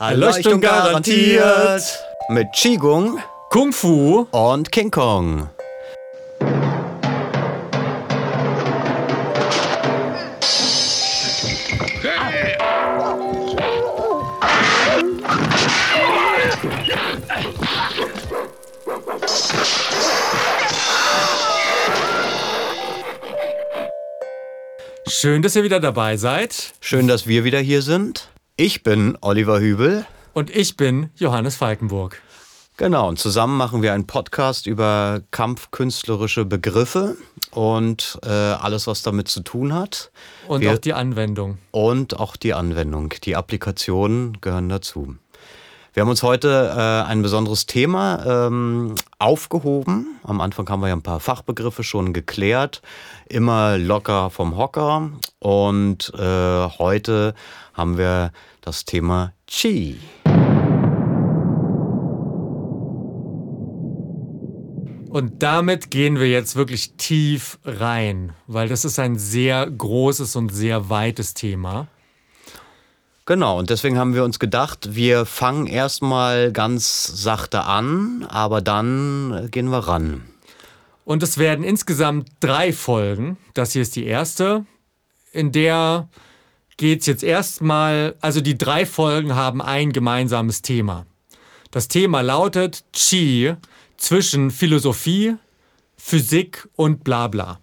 Erleuchtung garantiert. Mit Qigong Kung Fu. und King Kong. Schön, dass ihr wieder dabei seid. Schön, dass wir wieder hier sind. Ich bin Oliver Hübel. Und ich bin Johannes Falkenburg. Genau, und zusammen machen wir einen Podcast über kampfkünstlerische Begriffe und äh, alles, was damit zu tun hat. Und Wir- auch die Anwendung. Und auch die Anwendung. Die Applikationen gehören dazu. Wir haben uns heute äh, ein besonderes Thema ähm, aufgehoben. Am Anfang haben wir ja ein paar Fachbegriffe schon geklärt. Immer locker vom Hocker. Und äh, heute haben wir das Thema Qi. Und damit gehen wir jetzt wirklich tief rein, weil das ist ein sehr großes und sehr weites Thema. Genau, und deswegen haben wir uns gedacht, wir fangen erstmal ganz sachte an, aber dann gehen wir ran. Und es werden insgesamt drei Folgen. Das hier ist die erste. In der geht es jetzt erstmal, also die drei Folgen haben ein gemeinsames Thema. Das Thema lautet Qi zwischen Philosophie, Physik und Blabla.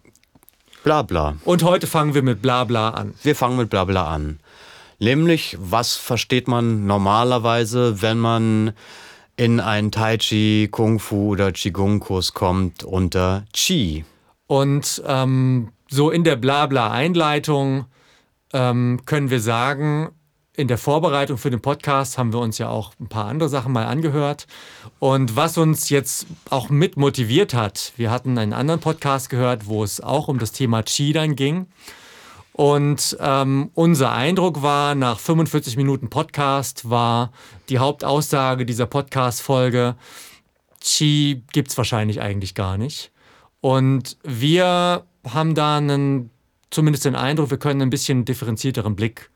Bla bla. Und heute fangen wir mit Blabla an. Wir fangen mit Blabla an. Nämlich, was versteht man normalerweise, wenn man in einen Tai Chi, Kung Fu oder Qigong-Kurs kommt unter Qi? Und ähm, so in der Blabla-Einleitung ähm, können wir sagen, in der Vorbereitung für den Podcast haben wir uns ja auch ein paar andere Sachen mal angehört. Und was uns jetzt auch mit motiviert hat, wir hatten einen anderen Podcast gehört, wo es auch um das Thema Qi dann ging. Und ähm, unser Eindruck war, nach 45 Minuten Podcast war die Hauptaussage dieser Podcast-Folge, Qi gibt es wahrscheinlich eigentlich gar nicht. Und wir haben da einen, zumindest den Eindruck, wir können ein bisschen differenzierteren Blick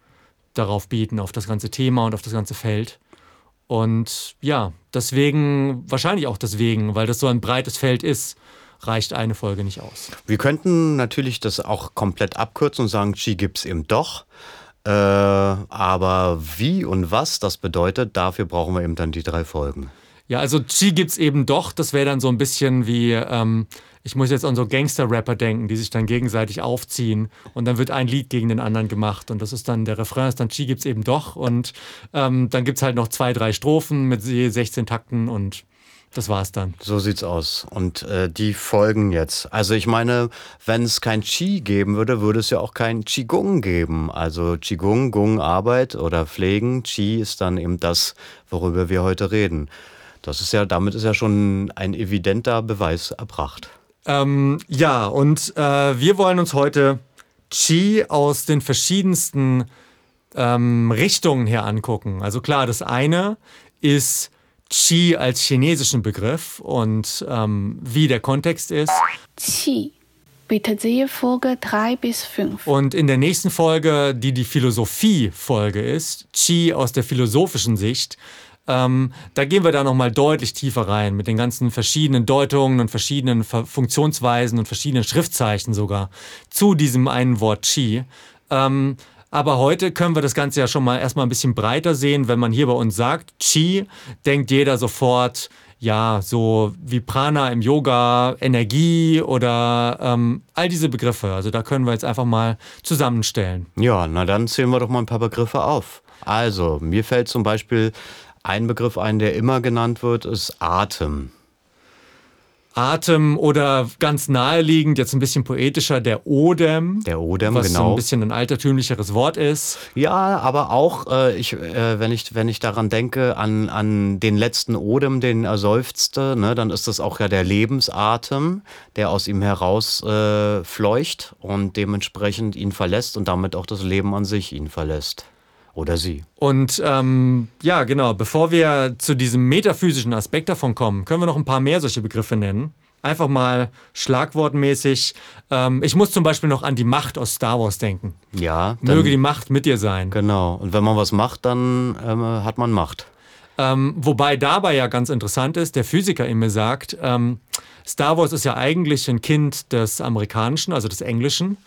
darauf bieten, auf das ganze Thema und auf das ganze Feld. Und ja, deswegen, wahrscheinlich auch deswegen, weil das so ein breites Feld ist, reicht eine Folge nicht aus. Wir könnten natürlich das auch komplett abkürzen und sagen, Qi gibt's eben doch. Äh, aber wie und was das bedeutet, dafür brauchen wir eben dann die drei Folgen. Ja, also Qi gibt's eben doch. Das wäre dann so ein bisschen wie, ähm, ich muss jetzt an so Gangster-Rapper denken, die sich dann gegenseitig aufziehen und dann wird ein Lied gegen den anderen gemacht und das ist dann, der Refrain ist dann Qi gibt's eben doch und ähm, dann gibt's halt noch zwei, drei Strophen mit je 16 Takten und das war's dann. So sieht's aus. Und äh, die folgen jetzt. Also ich meine, wenn es kein Qi geben würde, würde es ja auch kein Qigong geben. Also Qigong, Gung, Arbeit oder Pflegen. Qi ist dann eben das, worüber wir heute reden. Das ist ja, damit ist ja schon ein evidenter Beweis erbracht. Ähm, ja, und äh, wir wollen uns heute Qi aus den verschiedensten ähm, Richtungen her angucken. Also klar, das eine ist Qi als chinesischen Begriff und ähm, wie der Kontext ist. Qi. Bitte sehe Folge 3 bis 5. Und in der nächsten Folge, die die Philosophie-Folge ist, Qi aus der philosophischen Sicht, ähm, da gehen wir da nochmal deutlich tiefer rein mit den ganzen verschiedenen Deutungen und verschiedenen Ver Funktionsweisen und verschiedenen Schriftzeichen sogar zu diesem einen Wort Qi. Ähm, aber heute können wir das Ganze ja schon mal erstmal ein bisschen breiter sehen. Wenn man hier bei uns sagt Qi, denkt jeder sofort, ja, so wie Prana im Yoga, Energie oder ähm, all diese Begriffe. Also da können wir jetzt einfach mal zusammenstellen. Ja, na dann zählen wir doch mal ein paar Begriffe auf. Also, mir fällt zum Beispiel ein Begriff ein, der immer genannt wird, ist Atem. Atem oder ganz naheliegend, jetzt ein bisschen poetischer, der Odem. Der Odem, was so genau. ein bisschen ein altertümlicheres Wort ist. Ja, aber auch, äh, ich, äh, wenn, ich, wenn ich daran denke, an, an den letzten Odem, den er seufzte, ne, dann ist das auch ja der Lebensatem, der aus ihm heraus äh, fleucht und dementsprechend ihn verlässt und damit auch das Leben an sich ihn verlässt. Oder sie. Und ähm, ja, genau, bevor wir zu diesem metaphysischen Aspekt davon kommen, können wir noch ein paar mehr solche Begriffe nennen. Einfach mal schlagwortmäßig. Ähm, ich muss zum Beispiel noch an die Macht aus Star Wars denken. Ja. Möge die Macht mit dir sein. Genau. Und wenn man was macht, dann ähm, hat man Macht. Ähm, wobei dabei ja ganz interessant ist, der Physiker in mir sagt, ähm, Star Wars ist ja eigentlich ein Kind des Amerikanischen, also des Englischen.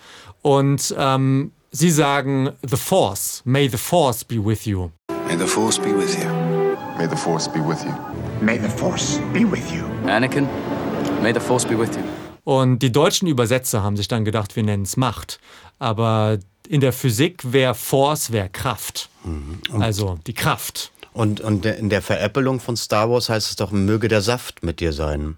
Und ähm, sie sagen, The Force, may the Force be with you. May the Force be with you. May the Force be with you. May the Force be with you. Anakin, may the Force be with you. Und die deutschen Übersetzer haben sich dann gedacht, wir nennen es Macht. Aber in der Physik wäre Force, wäre Kraft. Also die Kraft. Und, und in der Veräppelung von Star Wars heißt es doch, möge der Saft mit dir sein.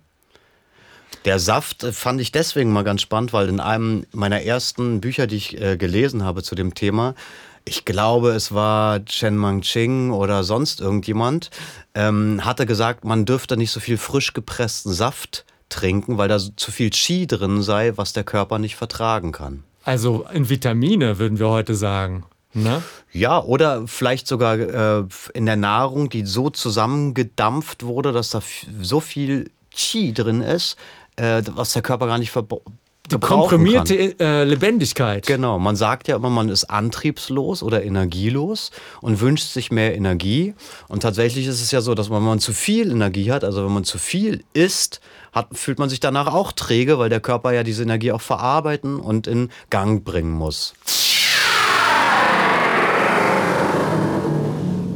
Der Saft äh, fand ich deswegen mal ganz spannend, weil in einem meiner ersten Bücher, die ich äh, gelesen habe zu dem Thema, ich glaube, es war Chen Mangqing oder sonst irgendjemand, ähm, hatte gesagt, man dürfte nicht so viel frisch gepressten Saft trinken, weil da zu viel Qi drin sei, was der Körper nicht vertragen kann. Also in Vitamine würden wir heute sagen. Ne? Ja, oder vielleicht sogar äh, in der Nahrung, die so zusammengedampft wurde, dass da so viel Qi drin ist, äh, was der Körper gar nicht verbraucht. Die komprimierte äh, Lebendigkeit. Genau, man sagt ja immer, man ist antriebslos oder energielos und wünscht sich mehr Energie. Und tatsächlich ist es ja so, dass man, wenn man zu viel Energie hat, also wenn man zu viel isst, hat, fühlt man sich danach auch träge, weil der Körper ja diese Energie auch verarbeiten und in Gang bringen muss.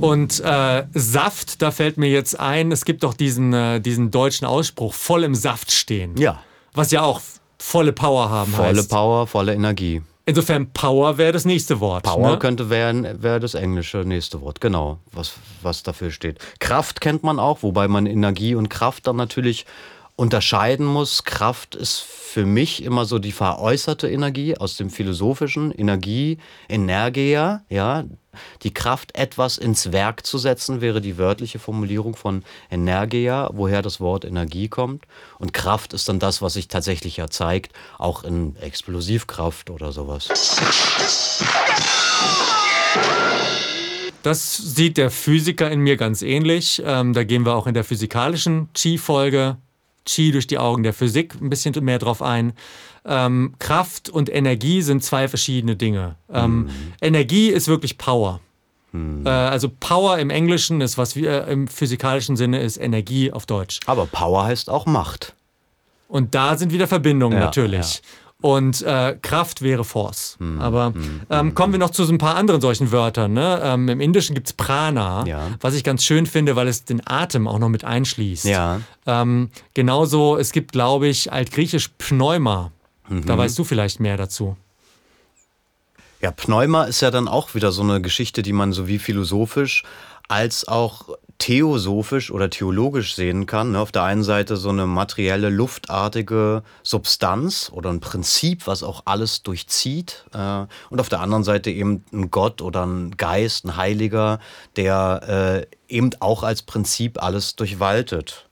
Und äh, Saft, da fällt mir jetzt ein, es gibt doch diesen, äh, diesen deutschen Ausspruch, voll im Saft stehen. Ja. Was ja auch volle Power haben Volle heißt. Power, volle Energie. Insofern Power wäre das nächste Wort. Power ne? könnte wäre wär das englische nächste Wort, genau, was, was dafür steht. Kraft kennt man auch, wobei man Energie und Kraft dann natürlich unterscheiden muss. Kraft ist für mich immer so die veräußerte Energie aus dem philosophischen Energie, Energia, ja. Die Kraft, etwas ins Werk zu setzen, wäre die wörtliche Formulierung von Energia, woher das Wort Energie kommt. Und Kraft ist dann das, was sich tatsächlich ja zeigt, auch in Explosivkraft oder sowas. Das sieht der Physiker in mir ganz ähnlich. Ähm, da gehen wir auch in der physikalischen Qi-Folge, Qi durch die Augen der Physik, ein bisschen mehr drauf ein. Ähm, Kraft und Energie sind zwei verschiedene Dinge. Ähm, Energie ist wirklich Power. Äh, also Power im Englischen ist, was wir im physikalischen Sinne ist Energie auf Deutsch. Aber Power heißt auch Macht. Und da sind wieder Verbindungen Ja, natürlich. Und äh, Kraft wäre Force. Hm, Aber ähm, kommen wir noch zu so ein paar anderen solchen Wörtern. Ne? Ähm, Im Indischen gibt es Prana, Ja. was ich ganz schön finde, weil es den Atem auch noch mit einschließt. Ja. Ähm, genauso, es gibt, glaube ich, altgriechisch Pneuma. Mhm. Da weißt du vielleicht mehr dazu. Ja, Pneuma ist ja dann auch wieder so eine Geschichte, die man sowie philosophisch als auch theosophisch oder theologisch sehen kann. ne? Auf der einen Seite so eine materielle, luftartige Substanz oder ein Prinzip, was auch alles durchzieht. äh, Und auf der anderen Seite eben ein Gott oder ein Geist, ein Heiliger, der äh, eben auch als Prinzip alles durchwaltet.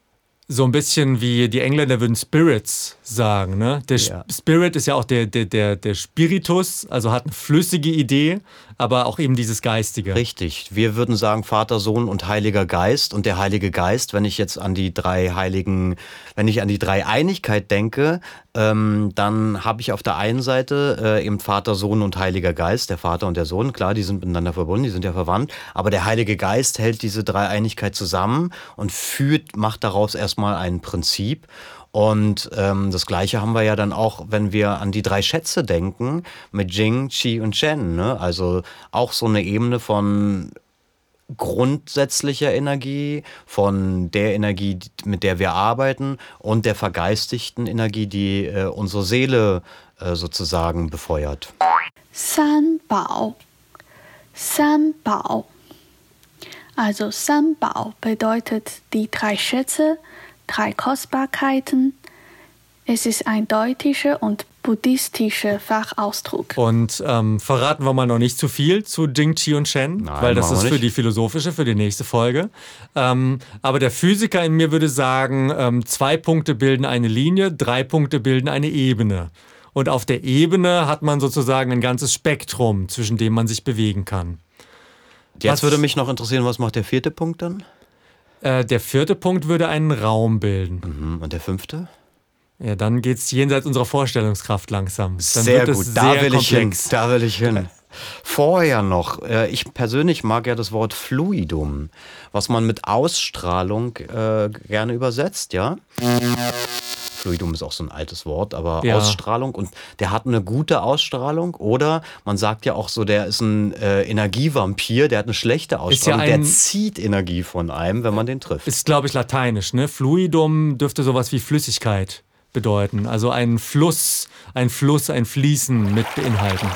So ein bisschen wie die Engländer würden Spirits sagen. Ne? Der Ja. Spirit ist ja auch der, der, der, der Spiritus, also hat eine flüssige Idee, aber auch eben dieses Geistige. Richtig. Wir würden sagen Vater, Sohn und Heiliger Geist. Und der Heilige Geist, wenn ich jetzt an die drei Heiligen, wenn ich an die Dreieinigkeit denke, ähm, dann habe ich auf der einen Seite äh, eben Vater, Sohn und Heiliger Geist, der Vater und der Sohn. Klar, die sind miteinander verbunden, die sind ja verwandt. Aber der Heilige Geist hält diese Dreieinigkeit zusammen und führt, macht daraus erstmal ein Prinzip. Und ähm, das Gleiche haben wir ja dann auch, wenn wir an die drei Schätze denken, mit Jing, Qi und Shen. Ne? Also auch so eine Ebene von grundsätzlicher Energie, von der Energie, mit der wir arbeiten und der vergeistigten Energie, die äh, unsere Seele äh, sozusagen befeuert. San Bao. San Bao. Also San Bao bedeutet die drei Schätze, drei Kostbarkeiten. Es ist ein deutscher und buddhistischer Fachausdruck. Und ähm, verraten wir mal noch nicht zu viel zu Jing, Qi und Shen, Nein, weil das ist für nicht. die philosophische, für die nächste Folge. Ähm, aber der Physiker in mir würde sagen, ähm, zwei Punkte bilden eine Linie, drei Punkte bilden eine Ebene. Und auf der Ebene hat man sozusagen ein ganzes Spektrum, zwischen dem man sich bewegen kann. Jetzt Was- würde mich noch interessieren, was macht der vierte Punkt dann? Äh, der vierte Punkt würde einen Raum bilden. Mhm. Und der fünfte? Ja, dann geht es jenseits unserer Vorstellungskraft langsam. Dann sehr gut, da sehr will ich hin. komplex. Da will ich hin. Vorher noch, äh, ich persönlich mag ja das Wort Fluidum, was man mit Ausstrahlung äh, gerne übersetzt, ja. Fluidum ist auch so ein altes Wort, aber Ja. Ausstrahlung und der hat eine gute Ausstrahlung oder man sagt ja auch so, der ist ein äh, Energievampir, der hat eine schlechte Ausstrahlung, ein- der zieht Energie von einem, wenn man den trifft. Ist, glaube ich, lateinisch. Ne? Fluidum dürfte sowas wie Flüssigkeit bedeuten. Also ein Fluss, ein Fluss, ein Fließen mit beinhalten.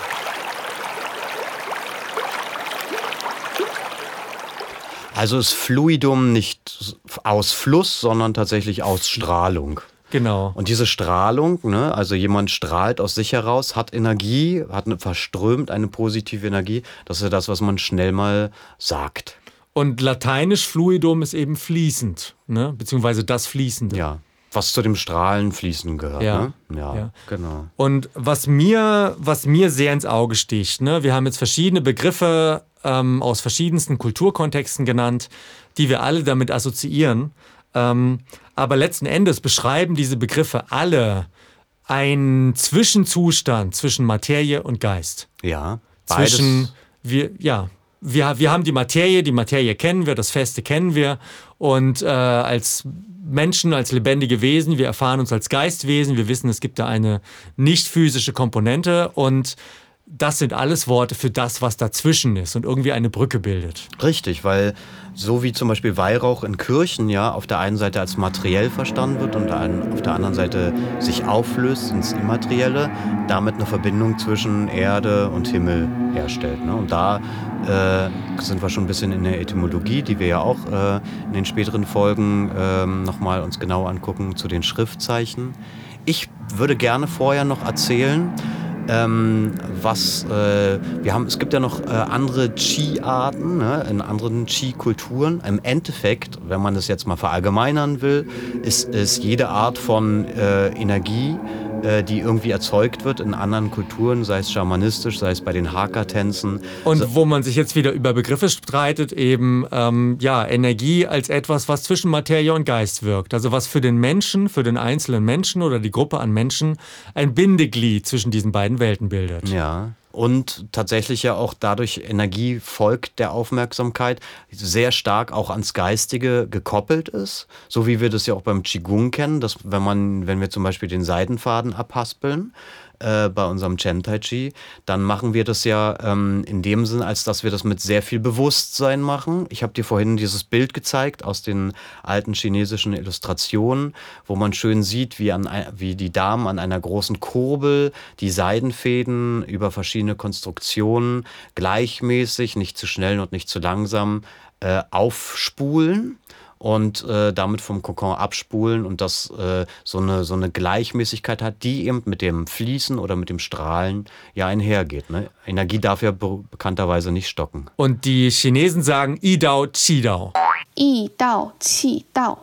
Also ist Fluidum nicht aus Fluss, sondern tatsächlich aus Strahlung. Genau. Und diese Strahlung, ne, also jemand strahlt aus sich heraus, hat Energie, hat eine, verströmt eine positive Energie. Das ist ja das, was man schnell mal sagt. Und lateinisch Fluidum ist eben fließend, ne? beziehungsweise das Fließende. Ja. Was zu dem Strahlen fließen gehört. Ja. Ne? Ja, Ja. genau. Und was mir, was mir sehr ins Auge sticht, ne? wir haben jetzt verschiedene Begriffe ähm, aus verschiedensten Kulturkontexten genannt, die wir alle damit assoziieren. Ähm, aber letzten Endes beschreiben diese Begriffe alle einen Zwischenzustand zwischen Materie und Geist. Ja. Beides. Zwischen, wir, ja, wir, wir haben die Materie, die Materie kennen wir, das Feste kennen wir. Und äh, als Menschen, als lebendige Wesen, wir erfahren uns als Geistwesen, wir wissen, es gibt da eine nicht physische Komponente und das sind alles Worte für das, was dazwischen ist und irgendwie eine Brücke bildet. Richtig, weil so wie zum Beispiel Weihrauch in Kirchen ja auf der einen Seite als materiell verstanden wird und auf der anderen Seite sich auflöst ins Immaterielle, damit eine Verbindung zwischen Erde und Himmel herstellt. Ne? Und da äh, sind wir schon ein bisschen in der Etymologie, die wir ja auch äh, in den späteren Folgen ähm, nochmal uns genau angucken zu den Schriftzeichen. Ich würde gerne vorher noch erzählen, ähm, was äh, wir haben, es gibt ja noch äh, andere Qi-Arten ne, in anderen Qi-Kulturen. Im Endeffekt, wenn man das jetzt mal verallgemeinern will, ist, ist jede Art von äh, Energie, die irgendwie erzeugt wird in anderen Kulturen, sei es schamanistisch, sei es bei den Haka-Tänzen. Und wo man sich jetzt wieder über Begriffe streitet, eben ähm, ja, Energie als etwas, was zwischen Materie und Geist wirkt. Also was für den Menschen, für den einzelnen Menschen oder die Gruppe an Menschen ein Bindeglied zwischen diesen beiden Welten bildet. Ja. Und tatsächlich ja auch dadurch Energie folgt der Aufmerksamkeit sehr stark auch ans Geistige gekoppelt ist. So wie wir das ja auch beim Qigong kennen, dass wenn man, wenn wir zum Beispiel den Seidenfaden abhaspeln, äh, bei unserem Chen Tai Chi, dann machen wir das ja ähm, in dem Sinn, als dass wir das mit sehr viel Bewusstsein machen. Ich habe dir vorhin dieses Bild gezeigt aus den alten chinesischen Illustrationen, wo man schön sieht, wie, an, wie die Damen an einer großen Kurbel die Seidenfäden über verschiedene Konstruktionen gleichmäßig, nicht zu schnell und nicht zu langsam äh, aufspulen und äh, damit vom Kokon abspulen und das äh, so, eine, so eine Gleichmäßigkeit hat, die eben mit dem Fließen oder mit dem Strahlen ja einhergeht. Ne? Energie darf ja be bekannterweise nicht stocken. Und die Chinesen sagen I-Dao, Qi-Dao. Yi Dao, Qi Dao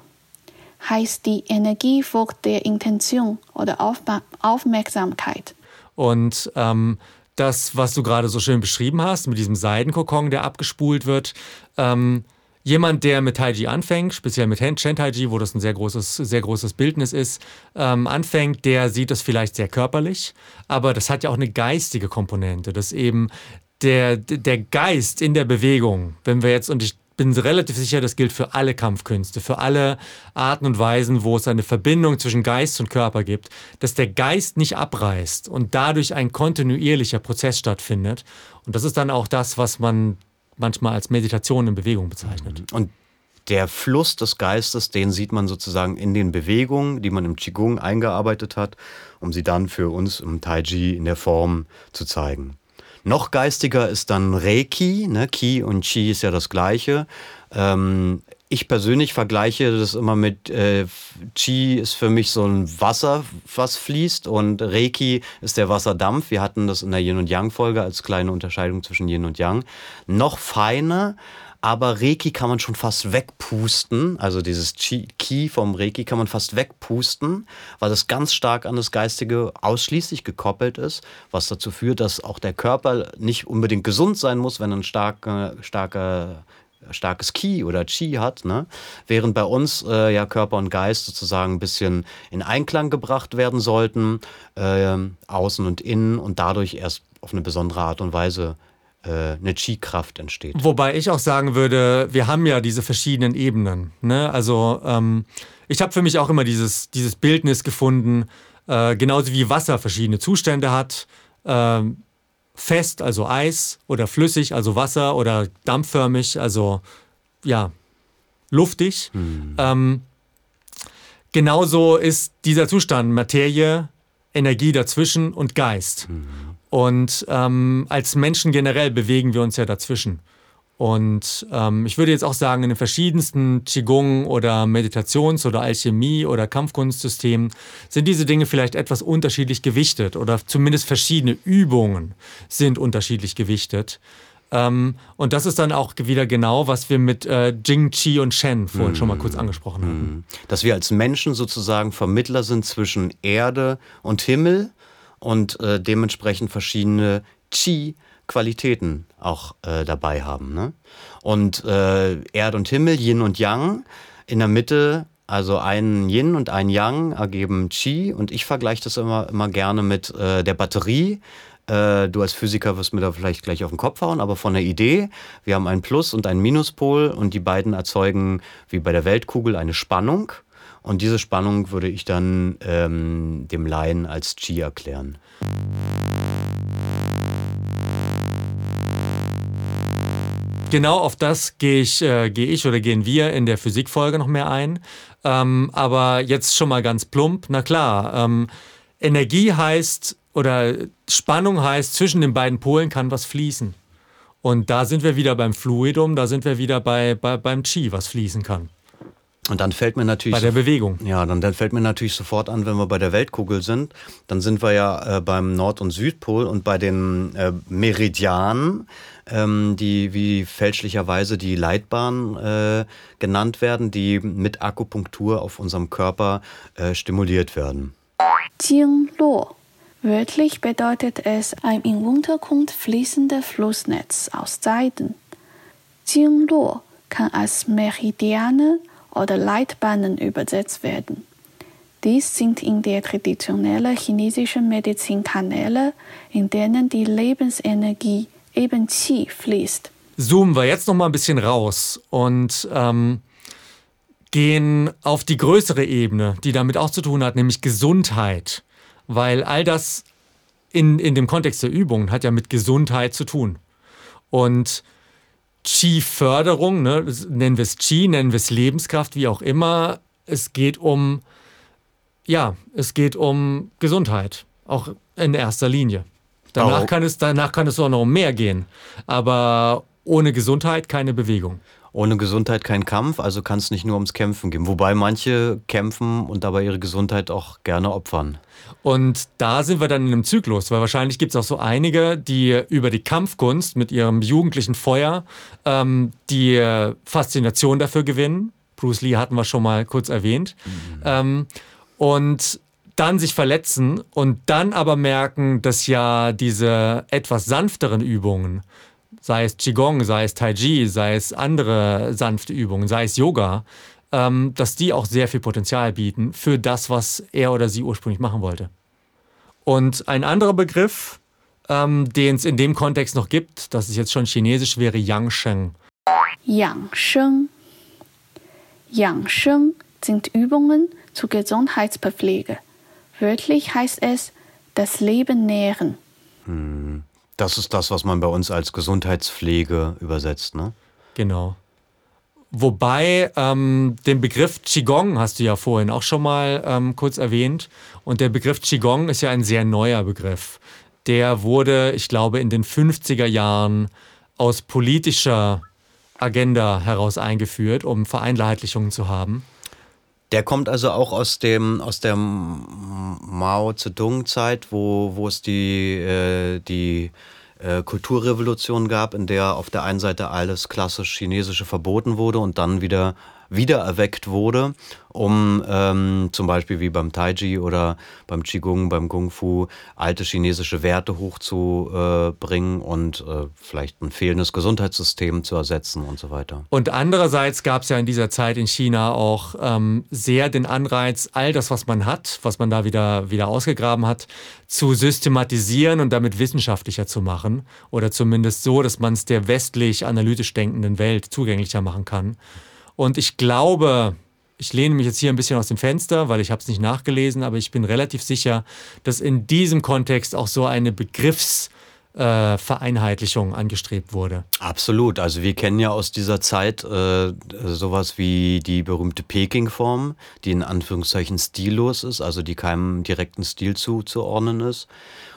heißt die Energie folgt der Intention oder Aufma Aufmerksamkeit. Und ähm, das, was du gerade so schön beschrieben hast, mit diesem Seidenkokon, der abgespult wird, ähm, jemand, der mit Tai Chi anfängt, speziell mit Hen- Chen Tai Chi, wo das ein sehr großes, sehr großes Bildnis ist, ähm, anfängt, der sieht das vielleicht sehr körperlich, aber das hat ja auch eine geistige Komponente, dass eben der, der Geist in der Bewegung, wenn wir jetzt, und ich bin relativ sicher, das gilt für alle Kampfkünste, für alle Arten und Weisen, wo es eine Verbindung zwischen Geist und Körper gibt, dass der Geist nicht abreißt und dadurch ein kontinuierlicher Prozess stattfindet. Und das ist dann auch das, was man manchmal als Meditation in Bewegung bezeichnet. Und der Fluss des Geistes, den sieht man sozusagen in den Bewegungen, die man im Qigong eingearbeitet hat, um sie dann für uns im Tai Chi in der Form zu zeigen. Noch geistiger ist dann Reiki. Ne? Ki und Chi ist ja das gleiche. Ähm, ich persönlich vergleiche das immer mit äh, Chi ist für mich so ein Wasser, was fließt und Reiki ist der Wasserdampf. Wir hatten das in der Yin und Yang Folge als kleine Unterscheidung zwischen Yin und Yang. Noch feiner, aber Reiki kann man schon fast wegpusten. Also dieses Chi, Ki vom Reiki kann man fast wegpusten, weil das ganz stark an das Geistige ausschließlich gekoppelt ist, was dazu führt, dass auch der Körper nicht unbedingt gesund sein muss, wenn ein starker, starker starkes Ki oder Chi hat, ne? während bei uns äh, ja Körper und Geist sozusagen ein bisschen in Einklang gebracht werden sollten, äh, außen und innen und dadurch erst auf eine besondere Art und Weise äh, eine Chi-Kraft entsteht. Wobei ich auch sagen würde, wir haben ja diese verschiedenen Ebenen. Ne? Also ähm, ich habe für mich auch immer dieses, dieses Bildnis gefunden, äh, genauso wie Wasser verschiedene Zustände hat. Ähm, fest, also Eis, oder flüssig, also Wasser, oder dampfförmig, also ja, luftig. Hm. Ähm, genauso ist dieser Zustand Materie, Energie dazwischen und Geist. Und ähm, als Menschen generell bewegen wir uns ja dazwischen. Und ähm, ich würde jetzt auch sagen, in den verschiedensten Qigong oder Meditations- oder Alchemie- oder Kampfkunstsystemen sind diese Dinge vielleicht etwas unterschiedlich gewichtet oder zumindest verschiedene Übungen sind unterschiedlich gewichtet. Ähm, und das ist dann auch wieder genau, was wir mit äh, Jing, Qi und Shen vorhin schon mal kurz angesprochen hatten. Dass wir als Menschen sozusagen Vermittler sind zwischen Erde und Himmel und äh, dementsprechend verschiedene Chi-Qualitäten auch äh, dabei haben. Ne? Und äh, Erde und Himmel, Yin und Yang, in der Mitte, also ein Yin und ein Yang ergeben Chi und ich vergleiche das immer, immer gerne mit äh, der Batterie. Äh, Du als Physiker wirst mir da vielleicht gleich auf den Kopf hauen, aber von der Idee, wir haben einen Plus- und einen Minuspol und die beiden erzeugen wie bei der Weltkugel eine Spannung. Und diese Spannung würde ich dann ähm, dem Laien als Chi erklären. Genau auf das gehe ich, äh, gehe ich oder gehen wir in der Physikfolge noch mehr ein. Ähm, aber jetzt schon mal ganz plump. Na klar, ähm, Energie heißt oder Spannung heißt, zwischen den beiden Polen kann was fließen. Und da sind wir wieder beim Fluidum, da sind wir wieder bei, bei, beim Chi, was fließen kann. Und dann fällt mir natürlich Bei der Bewegung. Ja, dann, dann fällt mir natürlich sofort an, wenn wir bei der Weltkugel sind, dann sind wir ja äh, beim Nord- und Südpol und bei den äh, Meridianen, ähm, die wie fälschlicherweise die Leitbahn äh, genannt werden, die mit Akupunktur auf unserem Körper äh, stimuliert werden. 经络 Wörtlich bedeutet es ein im Untergrund fließendes Flussnetz aus Seiden. Jingluo kann als Meridiane oder Leitbahnen übersetzt werden. Dies sind in der traditionellen chinesischen Medizin Kanäle, in denen die Lebensenergie eben Qi fließt. Zoomen wir jetzt noch mal ein bisschen raus und ähm, gehen auf die größere Ebene, die damit auch zu tun hat, nämlich Gesundheit. Weil all das in, in dem Kontext der Übungen hat ja mit Gesundheit zu tun. Und Qi-Förderung, ne, nennen wir es Qi, nennen wir es Lebenskraft, wie auch immer. Es geht um, ja, es geht um Gesundheit, auch in erster Linie. Danach kann, es, danach kann es auch noch um mehr gehen. Aber ohne Gesundheit keine Bewegung. Ohne Gesundheit kein Kampf, also kann es nicht nur ums Kämpfen gehen. Wobei manche kämpfen und dabei ihre Gesundheit auch gerne opfern. Und da sind wir dann in einem Zyklus, weil wahrscheinlich gibt es auch so einige, die über die Kampfkunst mit ihrem jugendlichen Feuer ähm, die äh, Faszination dafür gewinnen. Bruce Lee hatten wir schon mal kurz erwähnt. Ähm, und dann sich verletzen und dann aber merken, dass ja diese etwas sanfteren Übungen, sei es Qigong, sei es Tai Chi, sei es andere sanfte Übungen, sei es Yoga, ähm, dass die auch sehr viel Potenzial bieten für das, was er oder sie ursprünglich machen wollte. Und ein anderer Begriff, ähm, den es in dem Kontext noch gibt, das ist jetzt schon chinesisch, wäre Yangsheng. Yangsheng. Yangsheng sind Übungen zur Gesundheitspflege. Wörtlich heißt es das Leben nähren. Das ist das, was man bei uns als Gesundheitspflege übersetzt, ne? Genau. Wobei ähm, den Begriff Qigong hast du ja vorhin auch schon mal ähm, kurz erwähnt. Und der Begriff Qigong ist ja ein sehr neuer Begriff. Der wurde, ich glaube, in den 50er Jahren aus politischer Agenda heraus eingeführt, um Vereinheitlichungen zu haben. Der kommt also auch aus dem aus der Mao Zedong-Zeit, wo, wo es die, äh, die äh, Kulturrevolution gab, in der auf der einen Seite alles klassisch Chinesische verboten wurde und dann wieder wiedererweckt wurde, um ähm, zum Beispiel wie beim Taiji oder beim Qigong, beim Kung Fu alte chinesische Werte hochzubringen und äh, vielleicht ein fehlendes Gesundheitssystem zu ersetzen und so weiter. Und andererseits gab es ja in dieser Zeit in China auch ähm, sehr den Anreiz, all das, was man hat, was man da wieder, wieder ausgegraben hat, zu systematisieren und damit wissenschaftlicher zu machen. Oder zumindest so, dass man es der westlich analytisch denkenden Welt zugänglicher machen kann. Und ich glaube, ich lehne mich jetzt hier ein bisschen aus dem Fenster, weil ich habe es nicht nachgelesen, aber ich bin relativ sicher, dass in diesem Kontext auch so eine Begriffs- äh, Vereinheitlichung angestrebt wurde. Absolut. Also wir kennen ja aus dieser Zeit äh, sowas wie die berühmte Peking-Form, die in Anführungszeichen stillos ist, also die keinem direkten Stil zuzuordnen ist.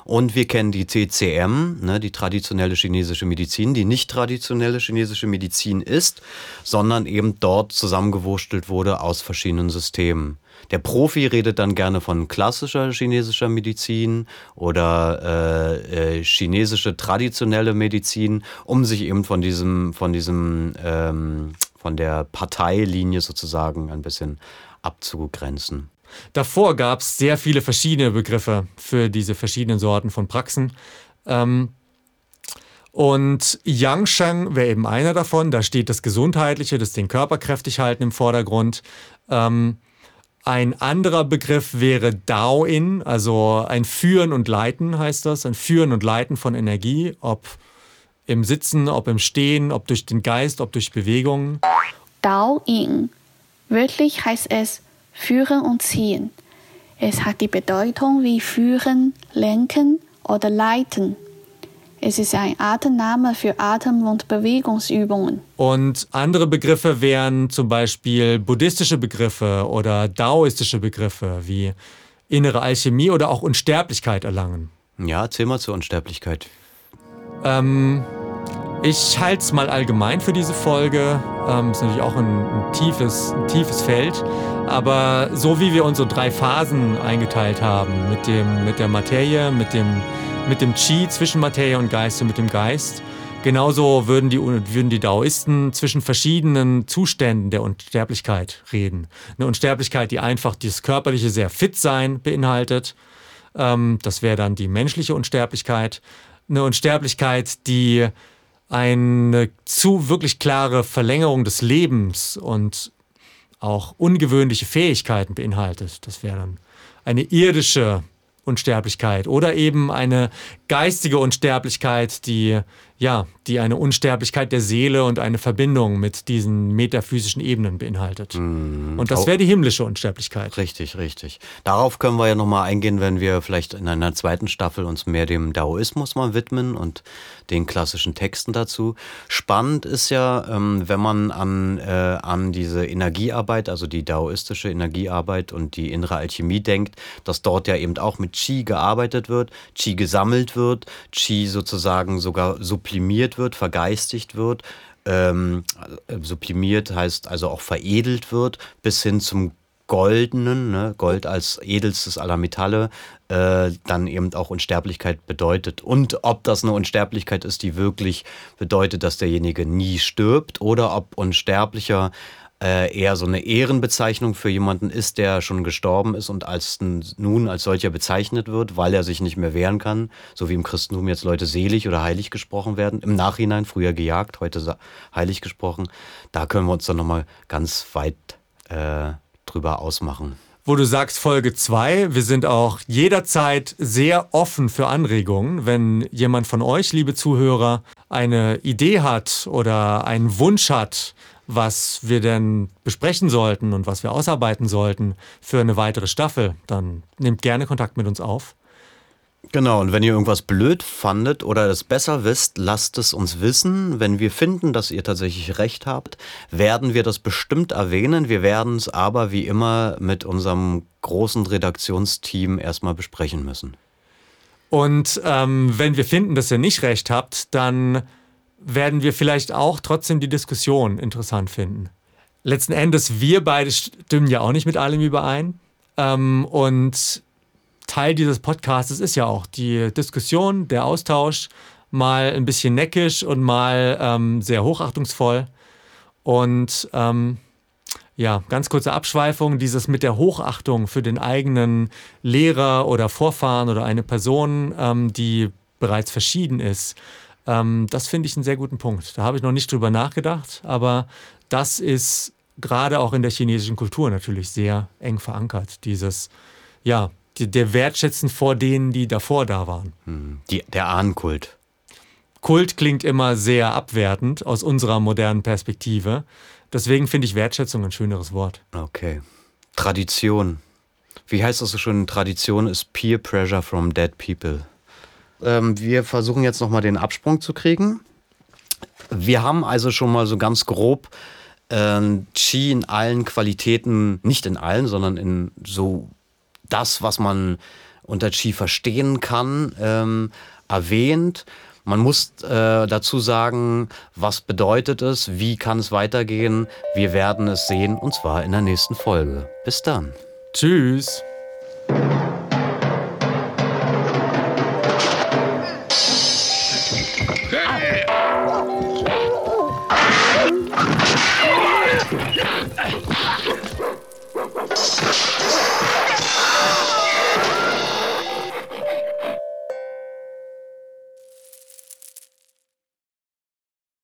Und wir kennen die TCM, ne, die traditionelle chinesische Medizin, die nicht traditionelle chinesische Medizin ist, sondern eben dort zusammengewurstelt wurde aus verschiedenen Systemen. Der Profi redet dann gerne von klassischer chinesischer Medizin oder äh, äh, chinesische traditionelle Medizin, um sich eben von diesem, von diesem, ähm, von der Parteilinie sozusagen ein bisschen abzugrenzen. Davor gab es sehr viele verschiedene Begriffe für diese verschiedenen Sorten von Praxen. Ähm, und Yangsheng wäre eben einer davon. Da steht das Gesundheitliche, das den Körper kräftig halten im Vordergrund. Ähm, ein anderer Begriff wäre Dao-In, also ein Führen und Leiten heißt das, ein Führen und Leiten von Energie, ob im Sitzen, ob im Stehen, ob durch den Geist, ob durch Bewegungen. Dao-In. Wörtlich heißt es führen und ziehen. Es hat die Bedeutung wie führen, lenken oder leiten. Es ist ein Atemname für Atem- und Bewegungsübungen. Und andere Begriffe wären zum Beispiel buddhistische Begriffe oder daoistische Begriffe wie innere Alchemie oder auch Unsterblichkeit erlangen. Ja, erzähl mal zur Unsterblichkeit. Ähm, ich halte es mal allgemein für diese Folge. Ähm, ist natürlich auch ein, ein, tiefes, ein tiefes Feld. Aber so wie wir unsere drei Phasen eingeteilt haben, mit, dem, mit der Materie, mit dem mit dem Qi zwischen Materie und Geist und mit dem Geist. Genauso würden die, würden die Daoisten zwischen verschiedenen Zuständen der Unsterblichkeit reden. Eine Unsterblichkeit, die einfach dieses körperliche sehr fit sein beinhaltet. Ähm, das wäre dann die menschliche Unsterblichkeit. Eine Unsterblichkeit, die eine zu wirklich klare Verlängerung des Lebens und auch ungewöhnliche Fähigkeiten beinhaltet. Das wäre dann eine irdische Unsterblichkeit oder eben eine geistige Unsterblichkeit, die ja, die eine Unsterblichkeit der Seele und eine Verbindung mit diesen metaphysischen Ebenen beinhaltet. Mm, und das wäre die himmlische Unsterblichkeit. Richtig, richtig. Darauf können wir ja nochmal eingehen, wenn wir vielleicht in einer zweiten Staffel uns mehr dem Daoismus mal widmen und den klassischen Texten dazu. Spannend ist ja, ähm, wenn man an, äh, an diese Energiearbeit, also die daoistische Energiearbeit und die innere Alchemie denkt, dass dort ja eben auch mit Qi gearbeitet wird, Qi gesammelt wird, Qi sozusagen sogar sublimiert sublimiert wird, vergeistigt wird. Ähm, sublimiert heißt also auch veredelt wird, bis hin zum Goldenen, ne? Gold als edelstes aller Metalle, äh, dann eben auch Unsterblichkeit bedeutet. Und ob das eine Unsterblichkeit ist, die wirklich bedeutet, dass derjenige nie stirbt, oder ob Unsterblicher äh, eher so eine Ehrenbezeichnung für jemanden ist, der schon gestorben ist und als nun als solcher bezeichnet wird, weil er sich nicht mehr wehren kann, so wie im Christentum jetzt Leute selig oder heilig gesprochen werden, im Nachhinein früher gejagt, heute heilig gesprochen. Da können wir uns dann nochmal ganz weit äh, drüber ausmachen wo du sagst Folge 2. Wir sind auch jederzeit sehr offen für Anregungen. Wenn jemand von euch, liebe Zuhörer, eine Idee hat oder einen Wunsch hat, was wir denn besprechen sollten und was wir ausarbeiten sollten für eine weitere Staffel, dann nehmt gerne Kontakt mit uns auf. Genau, und wenn ihr irgendwas blöd fandet oder es besser wisst, lasst es uns wissen. Wenn wir finden, dass ihr tatsächlich recht habt, werden wir das bestimmt erwähnen. Wir werden es aber wie immer mit unserem großen Redaktionsteam erstmal besprechen müssen. Und ähm, wenn wir finden, dass ihr nicht recht habt, dann werden wir vielleicht auch trotzdem die Diskussion interessant finden. Letzten Endes, wir beide stimmen ja auch nicht mit allem überein. Ähm, und Teil dieses Podcasts ist ja auch die Diskussion, der Austausch, mal ein bisschen neckisch und mal ähm, sehr hochachtungsvoll. Und ähm, ja, ganz kurze Abschweifung, dieses mit der Hochachtung für den eigenen Lehrer oder Vorfahren oder eine Person, ähm, die bereits verschieden ist, ähm, das finde ich einen sehr guten Punkt. Da habe ich noch nicht drüber nachgedacht, aber das ist gerade auch in der chinesischen Kultur natürlich sehr eng verankert. Dieses, ja, der Wertschätzen vor denen, die davor da waren. Hm, die, der Ahnenkult. Kult klingt immer sehr abwertend aus unserer modernen Perspektive. Deswegen finde ich Wertschätzung ein schöneres Wort. Okay. Tradition. Wie heißt das so schön? Tradition ist Peer Pressure from Dead People. Ähm, wir versuchen jetzt nochmal den Absprung zu kriegen. Wir haben also schon mal so ganz grob äh, Qi in allen Qualitäten, nicht in allen, sondern in so das, was man unter Qi verstehen kann, ähm, erwähnt. Man muss äh, dazu sagen, was bedeutet es, wie kann es weitergehen. Wir werden es sehen und zwar in der nächsten Folge. Bis dann. Tschüss.